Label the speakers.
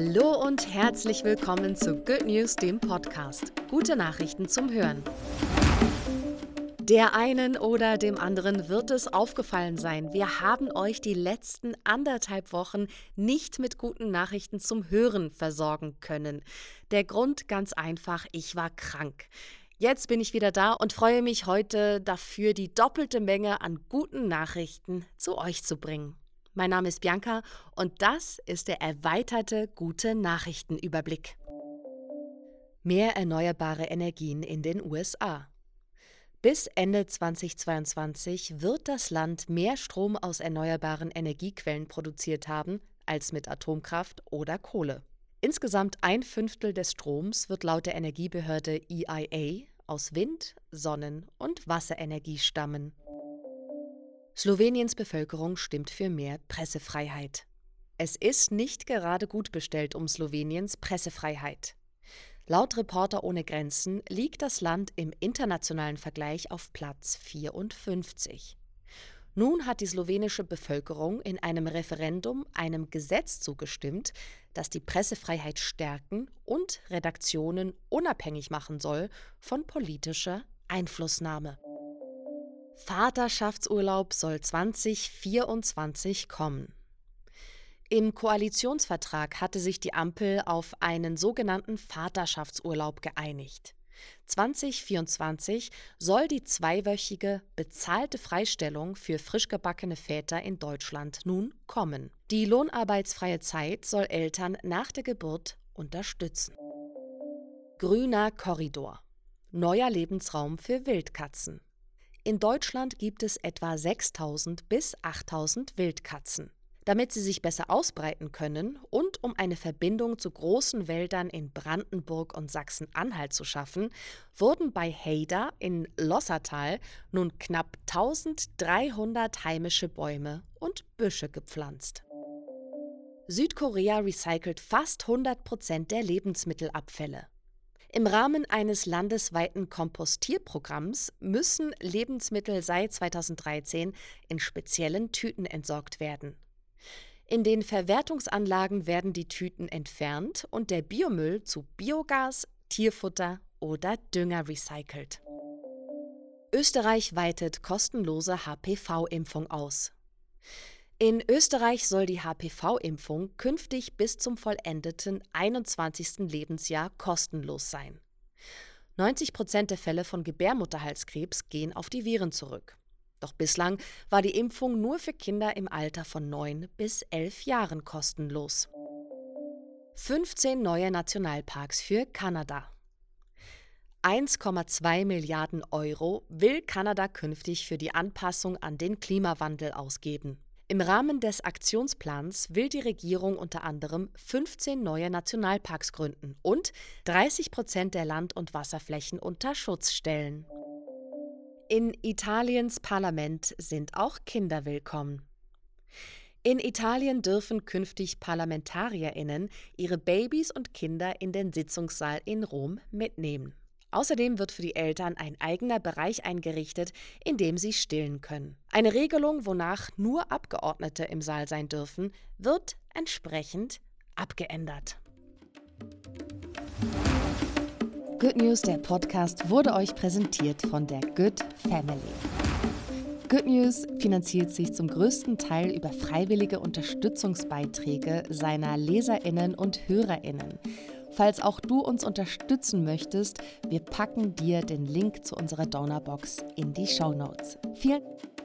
Speaker 1: Hallo und herzlich willkommen zu Good News, dem Podcast. Gute Nachrichten zum Hören. Der einen oder dem anderen wird es aufgefallen sein. Wir haben euch die letzten anderthalb Wochen nicht mit guten Nachrichten zum Hören versorgen können. Der Grund ganz einfach, ich war krank. Jetzt bin ich wieder da und freue mich heute dafür, die doppelte Menge an guten Nachrichten zu euch zu bringen. Mein Name ist Bianca und das ist der erweiterte Gute Nachrichtenüberblick. Mehr erneuerbare Energien in den USA. Bis Ende 2022 wird das Land mehr Strom aus erneuerbaren Energiequellen produziert haben als mit Atomkraft oder Kohle. Insgesamt ein Fünftel des Stroms wird laut der Energiebehörde EIA aus Wind, Sonnen- und Wasserenergie stammen. Sloweniens Bevölkerung stimmt für mehr Pressefreiheit. Es ist nicht gerade gut bestellt um Sloweniens Pressefreiheit. Laut Reporter ohne Grenzen liegt das Land im internationalen Vergleich auf Platz 54. Nun hat die slowenische Bevölkerung in einem Referendum einem Gesetz zugestimmt, das die Pressefreiheit stärken und Redaktionen unabhängig machen soll von politischer Einflussnahme. Vaterschaftsurlaub soll 2024 kommen. Im Koalitionsvertrag hatte sich die Ampel auf einen sogenannten Vaterschaftsurlaub geeinigt. 2024 soll die zweiwöchige bezahlte Freistellung für frisch gebackene Väter in Deutschland nun kommen. Die lohnarbeitsfreie Zeit soll Eltern nach der Geburt unterstützen. Grüner Korridor. Neuer Lebensraum für Wildkatzen. In Deutschland gibt es etwa 6000 bis 8000 Wildkatzen. Damit sie sich besser ausbreiten können und um eine Verbindung zu großen Wäldern in Brandenburg und Sachsen-Anhalt zu schaffen, wurden bei Heida in Lossertal nun knapp 1300 heimische Bäume und Büsche gepflanzt. Südkorea recycelt fast 100 Prozent der Lebensmittelabfälle. Im Rahmen eines landesweiten Kompostierprogramms müssen Lebensmittel seit 2013 in speziellen Tüten entsorgt werden. In den Verwertungsanlagen werden die Tüten entfernt und der Biomüll zu Biogas, Tierfutter oder Dünger recycelt. Österreich weitet kostenlose HPV-Impfung aus. In Österreich soll die HPV-Impfung künftig bis zum vollendeten 21. Lebensjahr kostenlos sein. 90 Prozent der Fälle von Gebärmutterhalskrebs gehen auf die Viren zurück. Doch bislang war die Impfung nur für Kinder im Alter von 9 bis 11 Jahren kostenlos. 15 neue Nationalparks für Kanada. 1,2 Milliarden Euro will Kanada künftig für die Anpassung an den Klimawandel ausgeben. Im Rahmen des Aktionsplans will die Regierung unter anderem 15 neue Nationalparks gründen und 30 Prozent der Land- und Wasserflächen unter Schutz stellen. In Italiens Parlament sind auch Kinder willkommen. In Italien dürfen künftig Parlamentarierinnen ihre Babys und Kinder in den Sitzungssaal in Rom mitnehmen. Außerdem wird für die Eltern ein eigener Bereich eingerichtet, in dem sie stillen können. Eine Regelung, wonach nur Abgeordnete im Saal sein dürfen, wird entsprechend abgeändert. Good News, der Podcast, wurde euch präsentiert von der Good Family. Good News finanziert sich zum größten Teil über freiwillige Unterstützungsbeiträge seiner Leserinnen und Hörerinnen. Falls auch du uns unterstützen möchtest, wir packen dir den Link zu unserer Donorbox in die Show Notes. Vielen Dank.